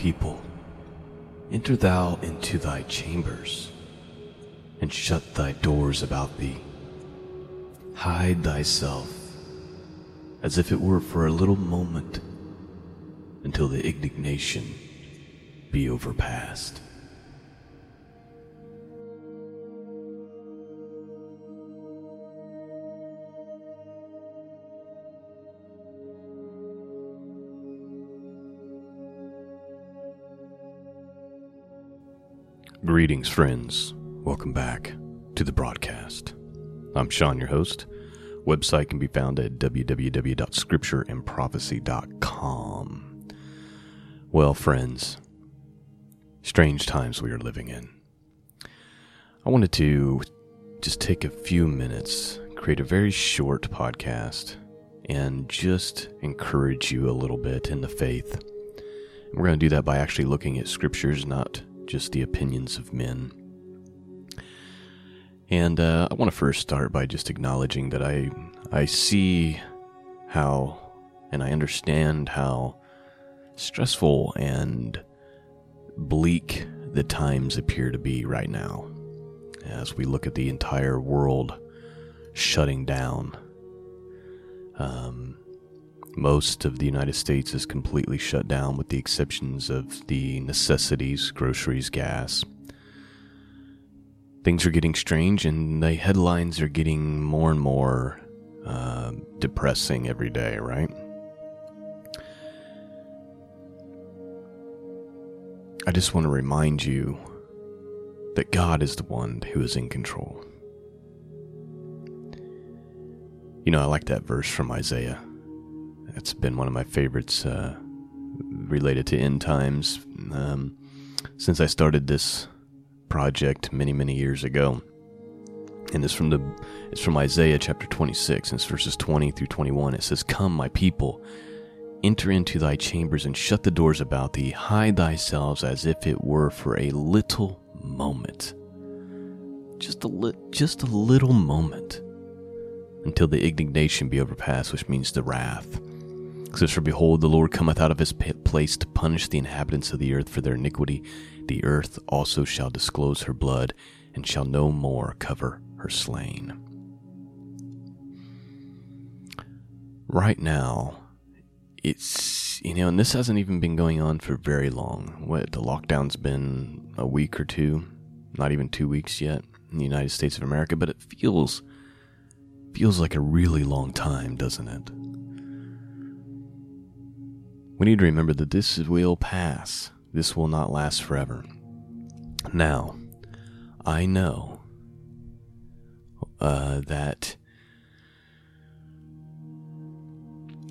People, enter thou into thy chambers, and shut thy doors about thee. Hide thyself, as if it were for a little moment, until the indignation be overpast. Greetings, friends. Welcome back to the broadcast. I'm Sean, your host. Website can be found at www.scriptureandprophecy.com. Well, friends, strange times we are living in. I wanted to just take a few minutes, create a very short podcast, and just encourage you a little bit in the faith. We're going to do that by actually looking at scriptures, not just the opinions of men. And uh, I want to first start by just acknowledging that I I see how and I understand how stressful and bleak the times appear to be right now as we look at the entire world shutting down. Um, most of the United States is completely shut down, with the exceptions of the necessities, groceries, gas. Things are getting strange, and the headlines are getting more and more uh, depressing every day, right? I just want to remind you that God is the one who is in control. You know, I like that verse from Isaiah it's been one of my favorites uh, related to end times um, since I started this project many, many years ago. And it's from the it's from Isaiah chapter 26, and it's verses 20 through 21. It says, Come, my people, enter into thy chambers and shut the doors about thee, hide thyself as if it were for a little moment. Just a li- just a little moment until the indignation be overpassed, which means the wrath. Says, For behold, the Lord cometh out of his place to punish the inhabitants of the earth for their iniquity. The earth also shall disclose her blood, and shall no more cover her slain. Right now, it's, you know, and this hasn't even been going on for very long. What, the lockdown's been a week or two, not even two weeks yet in the United States of America, but it feels, feels like a really long time, doesn't it? We need to remember that this will pass. This will not last forever. Now, I know uh, that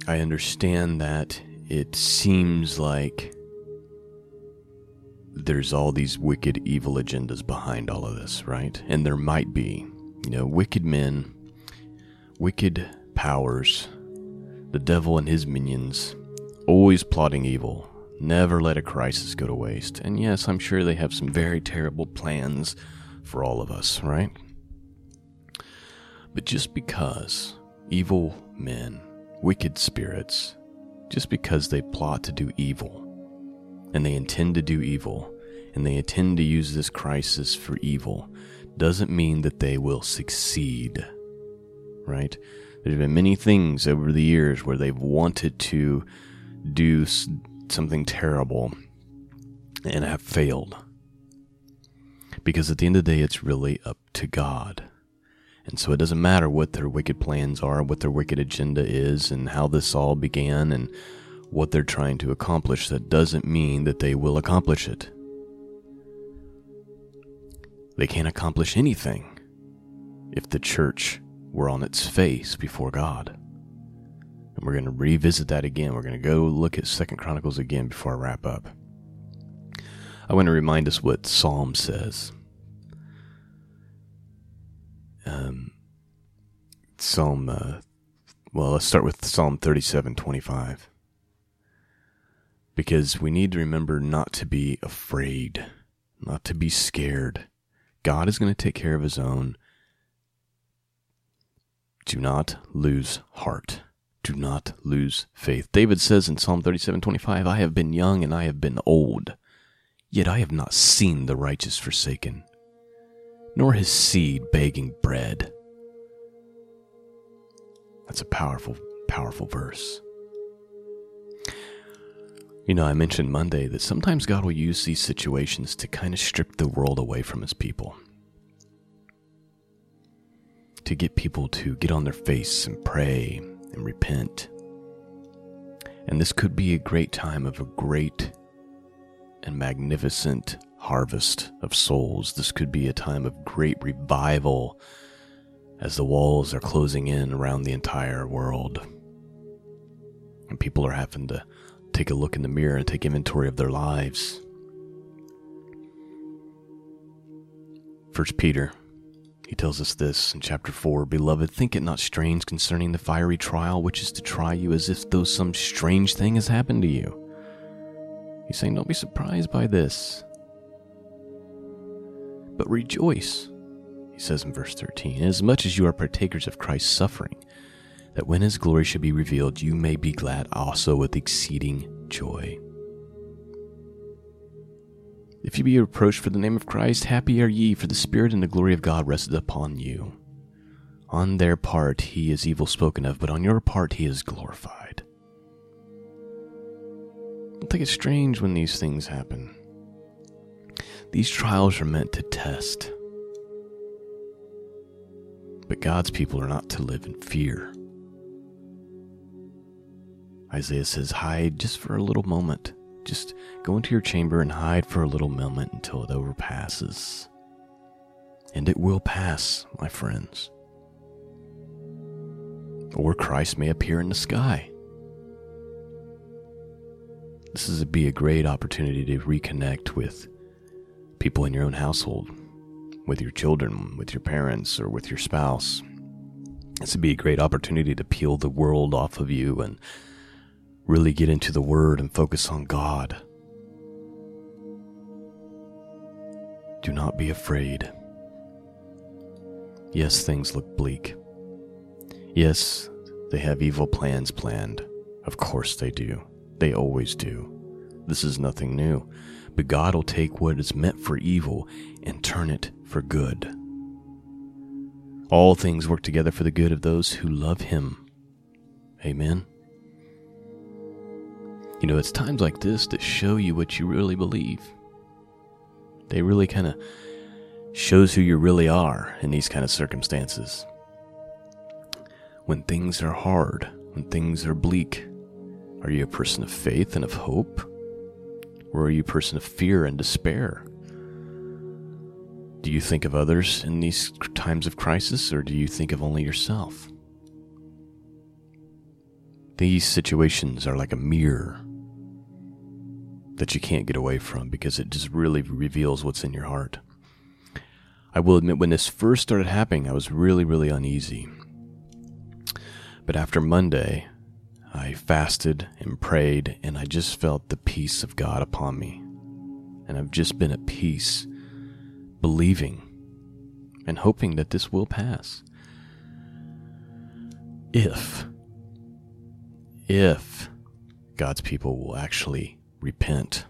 I understand that it seems like there's all these wicked, evil agendas behind all of this, right? And there might be, you know, wicked men, wicked powers, the devil and his minions always plotting evil. Never let a crisis go to waste. And yes, I'm sure they have some very terrible plans for all of us, right? But just because evil men, wicked spirits, just because they plot to do evil, and they intend to do evil, and they intend to use this crisis for evil, doesn't mean that they will succeed, right? There's been many things over the years where they've wanted to do something terrible and have failed. Because at the end of the day, it's really up to God. And so it doesn't matter what their wicked plans are, what their wicked agenda is, and how this all began, and what they're trying to accomplish. That doesn't mean that they will accomplish it. They can't accomplish anything if the church were on its face before God. And we're going to revisit that again. We're going to go look at Second Chronicles again before I wrap up. I want to remind us what Psalm says. Um, Psalm, uh, well, let's start with Psalm 37 25. Because we need to remember not to be afraid, not to be scared. God is going to take care of his own. Do not lose heart. Do not lose faith. David says in Psalm 37:25, I have been young and I have been old, yet I have not seen the righteous forsaken, nor his seed begging bread. That's a powerful, powerful verse. You know, I mentioned Monday that sometimes God will use these situations to kind of strip the world away from his people. To get people to get on their face and pray and repent. And this could be a great time of a great and magnificent harvest of souls. This could be a time of great revival as the walls are closing in around the entire world. And people are having to take a look in the mirror and take inventory of their lives. First Peter, he tells us this in chapter 4 Beloved, think it not strange concerning the fiery trial which is to try you as if though some strange thing has happened to you. He's saying, Don't be surprised by this, but rejoice. He says in verse 13, As much as you are partakers of Christ's suffering, that when his glory shall be revealed, you may be glad also with exceeding joy. If you be reproached for the name of Christ, happy are ye, for the Spirit and the glory of God rested upon you. On their part he is evil spoken of, but on your part he is glorified. Don't think it's strange when these things happen. These trials are meant to test. But God's people are not to live in fear. Isaiah says, Hide just for a little moment. Just go into your chamber and hide for a little moment until it overpasses. And it will pass, my friends. Or Christ may appear in the sky. This is be a great opportunity to reconnect with people in your own household, with your children, with your parents, or with your spouse. This would be a great opportunity to peel the world off of you and really get into the Word and focus on God. Do not be afraid. Yes, things look bleak. Yes, they have evil plans planned. Of course they do. They always do. This is nothing new. But God will take what is meant for evil and turn it for good. All things work together for the good of those who love Him. Amen. You know, it's times like this that show you what you really believe. They really kind of shows who you really are in these kind of circumstances. When things are hard, when things are bleak, are you a person of faith and of hope? Or are you a person of fear and despair? Do you think of others in these times of crisis, or do you think of only yourself? These situations are like a mirror that you can't get away from because it just really reveals what's in your heart. I will admit, when this first started happening, I was really, really uneasy. But after Monday, I fasted and prayed, and I just felt the peace of God upon me. And I've just been at peace, believing and hoping that this will pass. If, if God's people will actually repent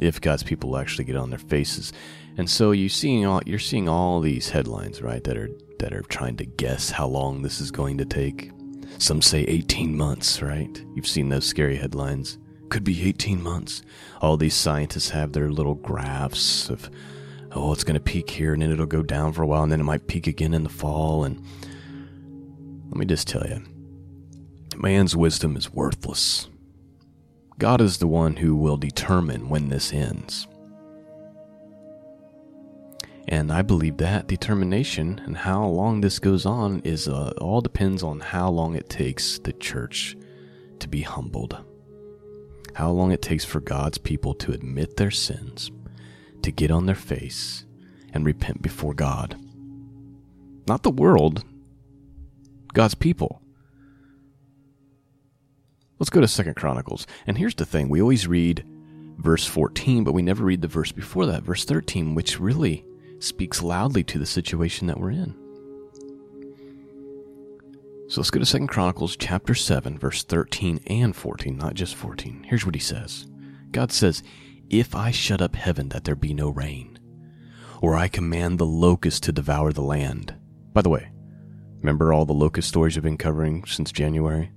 if God's people actually get on their faces. And so you seeing all you're seeing all these headlines, right, that are that are trying to guess how long this is going to take. Some say 18 months, right? You've seen those scary headlines. Could be 18 months. All these scientists have their little graphs of oh, it's going to peak here and then it'll go down for a while and then it might peak again in the fall and let me just tell you, man's wisdom is worthless. God is the one who will determine when this ends. And I believe that determination and how long this goes on is uh, all depends on how long it takes the church to be humbled. How long it takes for God's people to admit their sins, to get on their face and repent before God. Not the world, God's people. Let's go to Second Chronicles. And here's the thing we always read verse 14, but we never read the verse before that, verse 13, which really speaks loudly to the situation that we're in. So let's go to Second Chronicles chapter 7, verse 13 and 14, not just 14. Here's what he says God says, If I shut up heaven that there be no rain, or I command the locust to devour the land. By the way, remember all the locust stories we've been covering since January?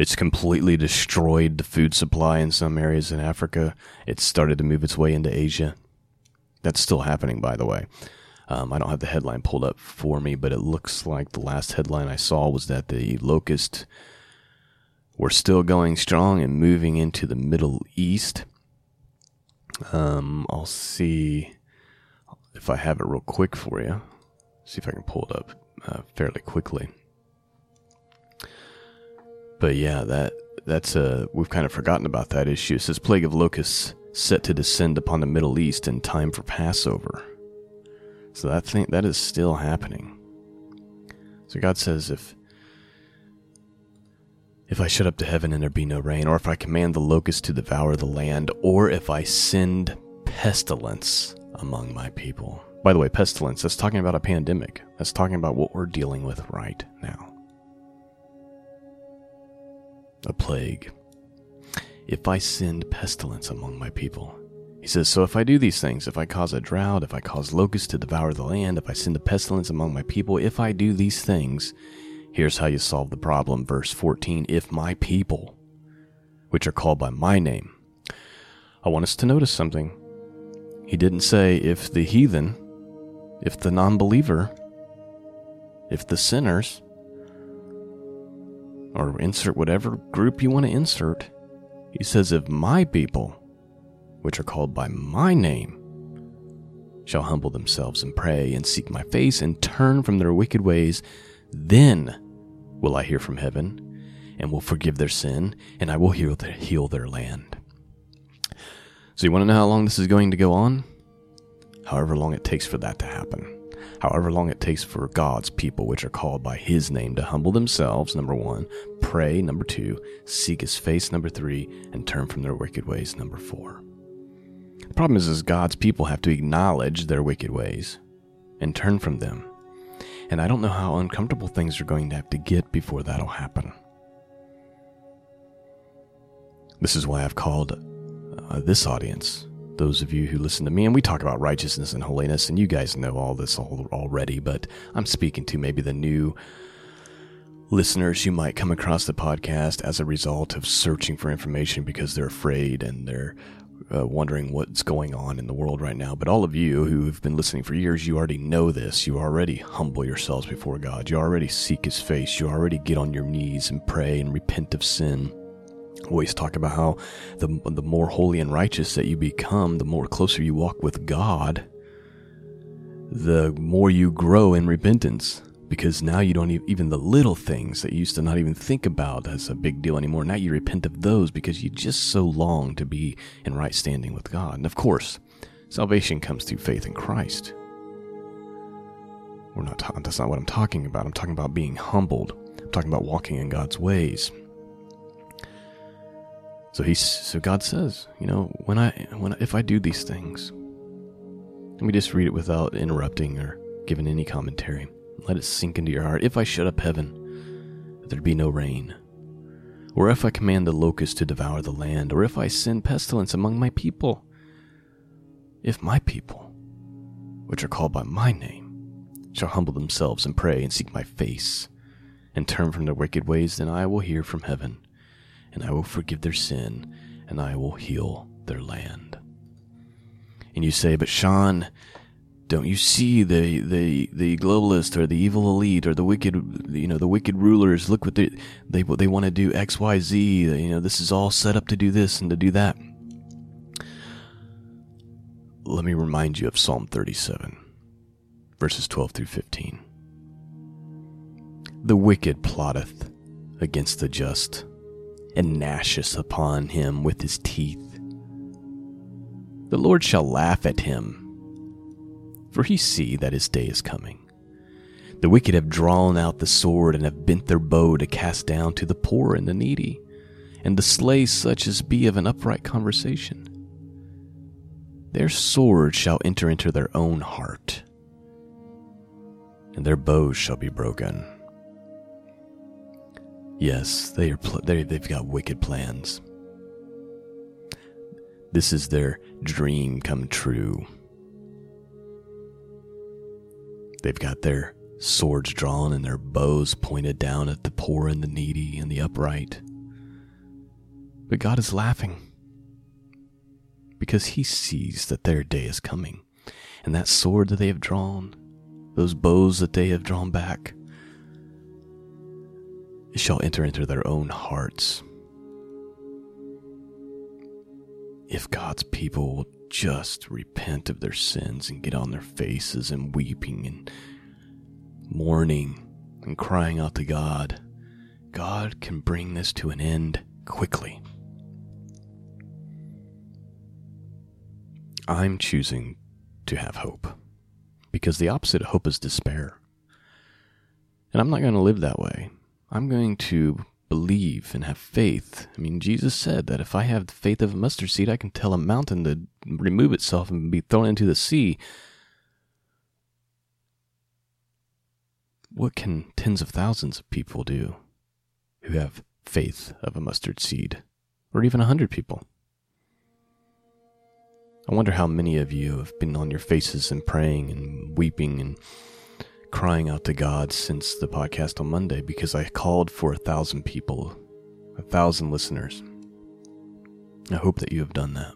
It's completely destroyed the food supply in some areas in Africa. It's started to move its way into Asia. That's still happening, by the way. Um, I don't have the headline pulled up for me, but it looks like the last headline I saw was that the locust were still going strong and moving into the Middle East. Um, I'll see if I have it real quick for you. See if I can pull it up uh, fairly quickly. But yeah, that that's uh we've kind of forgotten about that issue. It says plague of locusts set to descend upon the Middle East in time for Passover. So that thing that is still happening. So God says if if I shut up to heaven and there be no rain, or if I command the locusts to devour the land, or if I send pestilence among my people. By the way, pestilence, that's talking about a pandemic. That's talking about what we're dealing with right now. A plague. If I send pestilence among my people, he says, So if I do these things, if I cause a drought, if I cause locusts to devour the land, if I send a pestilence among my people, if I do these things, here's how you solve the problem. Verse 14 If my people, which are called by my name, I want us to notice something. He didn't say if the heathen, if the non believer, if the sinners, or insert whatever group you want to insert. He says, if my people, which are called by my name, shall humble themselves and pray and seek my face and turn from their wicked ways, then will I hear from heaven and will forgive their sin and I will heal their, heal their land. So, you want to know how long this is going to go on? However long it takes for that to happen. However long it takes for God's people, which are called by His name, to humble themselves, number one, pray, number two, seek His face, number three, and turn from their wicked ways, number four. The problem is, is God's people have to acknowledge their wicked ways and turn from them. And I don't know how uncomfortable things are going to have to get before that'll happen. This is why I've called uh, this audience, those of you who listen to me, and we talk about righteousness and holiness, and you guys know all this already, but I'm speaking to maybe the new listeners who might come across the podcast as a result of searching for information because they're afraid and they're uh, wondering what's going on in the world right now. But all of you who have been listening for years, you already know this. You already humble yourselves before God. You already seek His face. You already get on your knees and pray and repent of sin. Always talk about how the, the more holy and righteous that you become, the more closer you walk with God, the more you grow in repentance because now you don't even the little things that you used to not even think about as a big deal anymore. Now you repent of those because you just so long to be in right standing with God. And of course, salvation comes through faith in Christ. We're not ta- that's not what I'm talking about. I'm talking about being humbled. I'm talking about walking in God's ways. So he so God says, you know, when I when if I do these things, let me just read it without interrupting or giving any commentary. Let it sink into your heart. If I shut up heaven, that there be no rain, or if I command the locust to devour the land, or if I send pestilence among my people, if my people, which are called by my name, shall humble themselves and pray and seek my face, and turn from their wicked ways, then I will hear from heaven, and I will forgive their sin, and I will heal their land. And you say, but Sean, don't you see the, the, the globalist or the evil elite or the wicked, you know, the wicked rulers? Look what they, they, they want to do X, Y, Z. You know, this is all set up to do this and to do that. Let me remind you of Psalm 37, verses 12 through 15. The wicked plotteth against the just, and gnasheth upon him with his teeth. The Lord shall laugh at him for he see that his day is coming. The wicked have drawn out the sword and have bent their bow to cast down to the poor and the needy, and to slay such as be of an upright conversation. Their sword shall enter into their own heart, and their bows shall be broken. Yes, they are pl- they they've got wicked plans. This is their dream come true. They've got their swords drawn and their bows pointed down at the poor and the needy and the upright. But God is laughing because He sees that their day is coming, and that sword that they have drawn, those bows that they have drawn back, shall enter into their own hearts. If God's people will just repent of their sins and get on their faces and weeping and mourning and crying out to God, God can bring this to an end quickly. I'm choosing to have hope because the opposite of hope is despair. And I'm not going to live that way. I'm going to believe and have faith. I mean, Jesus said that if I have the faith of a mustard seed, I can tell a mountain to remove itself and be thrown into the sea. What can tens of thousands of people do who have faith of a mustard seed, or even a hundred people? I wonder how many of you have been on your faces and praying and weeping and crying out to God since the podcast on Monday because I called for a thousand people, a thousand listeners. I hope that you have done that.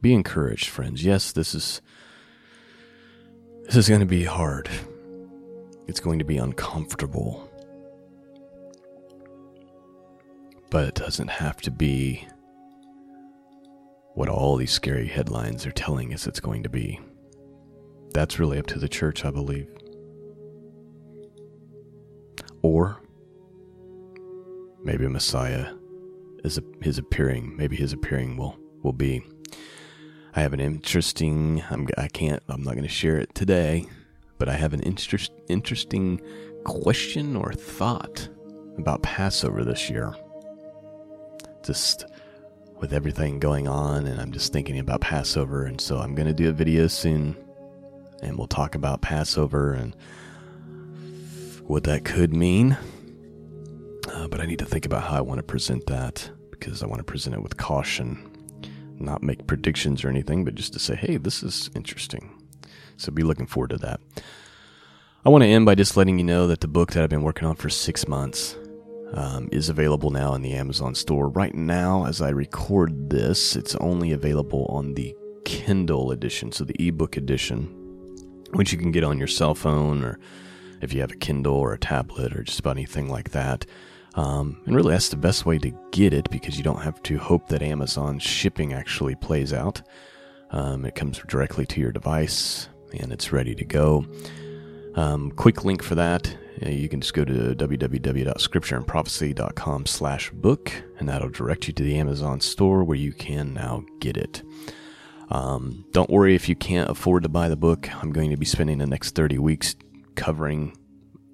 Be encouraged, friends. Yes, this is this is going to be hard. It's going to be uncomfortable. But it doesn't have to be what all these scary headlines are telling us it's going to be. That's really up to the church, I believe. Or maybe Messiah is his appearing. Maybe his appearing will will be. I have an interesting. I'm. I can't. I'm not going to share it today, but I have an interest, interesting question or thought about Passover this year. Just with everything going on, and I'm just thinking about Passover, and so I'm going to do a video soon and we'll talk about Passover and what that could mean. Uh, but I need to think about how I want to present that because I want to present it with caution, not make predictions or anything, but just to say, hey, this is interesting. So be looking forward to that. I want to end by just letting you know that the book that I've been working on for six months um, is available now in the Amazon store. Right now, as I record this, it's only available on the Kindle edition, so the ebook edition which you can get on your cell phone or if you have a Kindle or a tablet or just about anything like that. Um, and really, that's the best way to get it because you don't have to hope that Amazon shipping actually plays out. Um, it comes directly to your device and it's ready to go. Um, quick link for that. Uh, you can just go to www.scriptureandprophecy.com slash book and that'll direct you to the Amazon store where you can now get it. Um, don't worry if you can't afford to buy the book. I'm going to be spending the next 30 weeks covering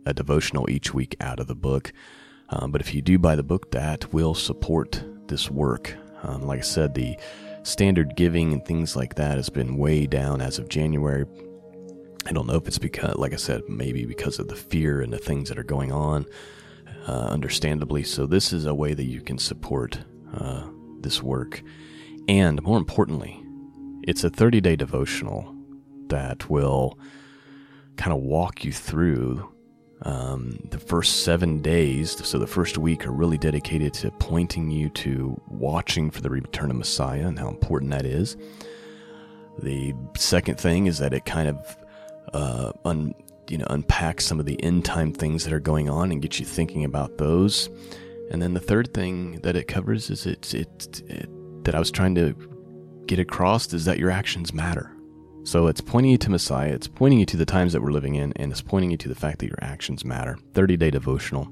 a devotional each week out of the book. Um, but if you do buy the book, that will support this work. Um, like I said, the standard giving and things like that has been way down as of January. I don't know if it's because, like I said, maybe because of the fear and the things that are going on, uh, understandably. So, this is a way that you can support uh, this work. And more importantly, it's a 30 day devotional that will kind of walk you through um, the first seven days. So the first week are really dedicated to pointing you to watching for the return of Messiah and how important that is. The second thing is that it kind of uh, un, you know unpacks some of the end time things that are going on and gets you thinking about those. And then the third thing that it covers is it, it, it that I was trying to get across is that your actions matter. So it's pointing you to Messiah, it's pointing you to the times that we're living in, and it's pointing you to the fact that your actions matter. 30 day devotional.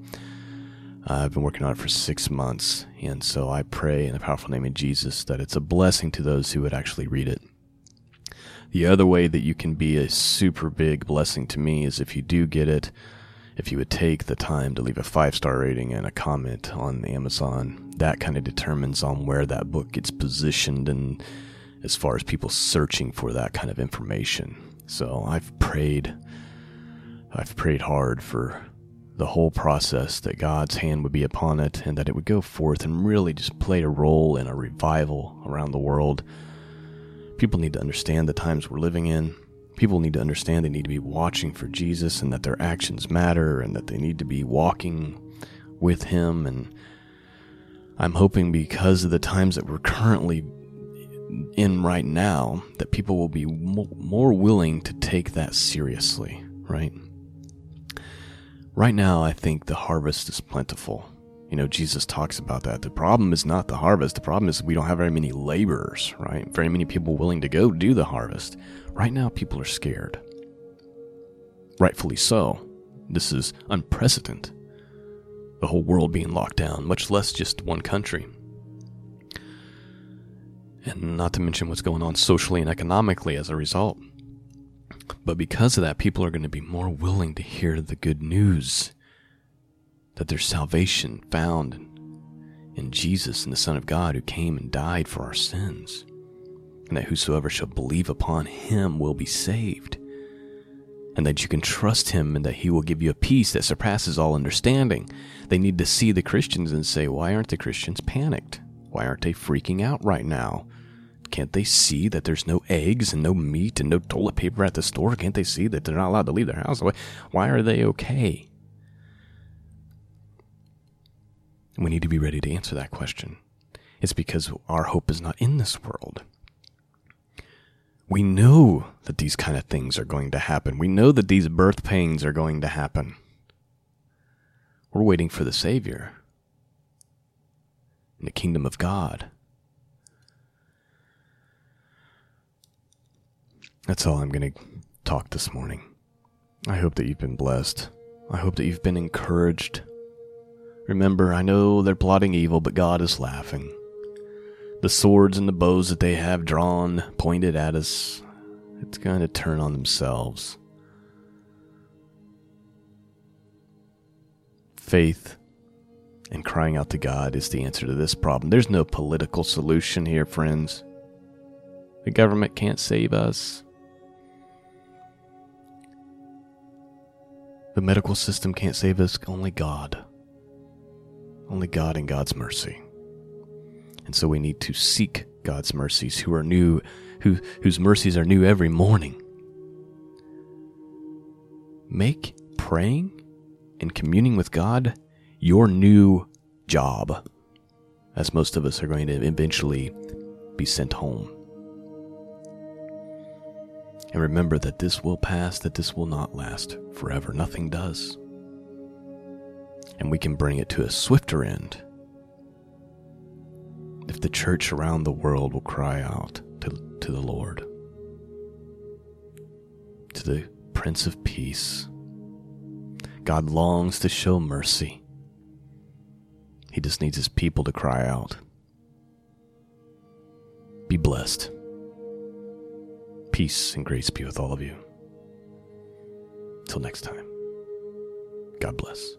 Uh, I've been working on it for six months, and so I pray in the powerful name of Jesus that it's a blessing to those who would actually read it. The other way that you can be a super big blessing to me is if you do get it, if you would take the time to leave a five star rating and a comment on Amazon. That kind of determines on where that book gets positioned and as far as people searching for that kind of information. So I've prayed, I've prayed hard for the whole process, that God's hand would be upon it, and that it would go forth and really just play a role in a revival around the world. People need to understand the times we're living in. People need to understand they need to be watching for Jesus and that their actions matter and that they need to be walking with Him. And I'm hoping because of the times that we're currently in right now, that people will be more willing to take that seriously, right? Right now, I think the harvest is plentiful. You know, Jesus talks about that. The problem is not the harvest. The problem is we don't have very many laborers, right? Very many people willing to go do the harvest. Right now, people are scared. Rightfully so. This is unprecedented. The whole world being locked down, much less just one country. And not to mention what's going on socially and economically as a result. But because of that, people are going to be more willing to hear the good news that there's salvation found in Jesus and the Son of God who came and died for our sins, and that whosoever shall believe upon him will be saved, and that you can trust him and that he will give you a peace that surpasses all understanding. They need to see the Christians and say, Why aren't the Christians panicked? Why aren't they freaking out right now? Can't they see that there's no eggs and no meat and no toilet paper at the store? Can't they see that they're not allowed to leave their house? Why are they okay? we need to be ready to answer that question. It's because our hope is not in this world. We know that these kind of things are going to happen. We know that these birth pains are going to happen. We're waiting for the Savior in the kingdom of God. That's all I'm going to talk this morning. I hope that you've been blessed. I hope that you've been encouraged. Remember, I know they're plotting evil, but God is laughing. The swords and the bows that they have drawn, pointed at us, it's going to turn on themselves. Faith and crying out to God is the answer to this problem. There's no political solution here, friends. The government can't save us. The medical system can't save us, only God. Only God and God's mercy. And so we need to seek God's mercies, who are new, who, whose mercies are new every morning. Make praying and communing with God your new job, as most of us are going to eventually be sent home. And remember that this will pass, that this will not last forever. Nothing does and we can bring it to a swifter end if the church around the world will cry out to, to the Lord, to the Prince of Peace. God longs to show mercy. He just needs his people to cry out. Be blessed. Peace and grace be with all of you. Till next time, God bless.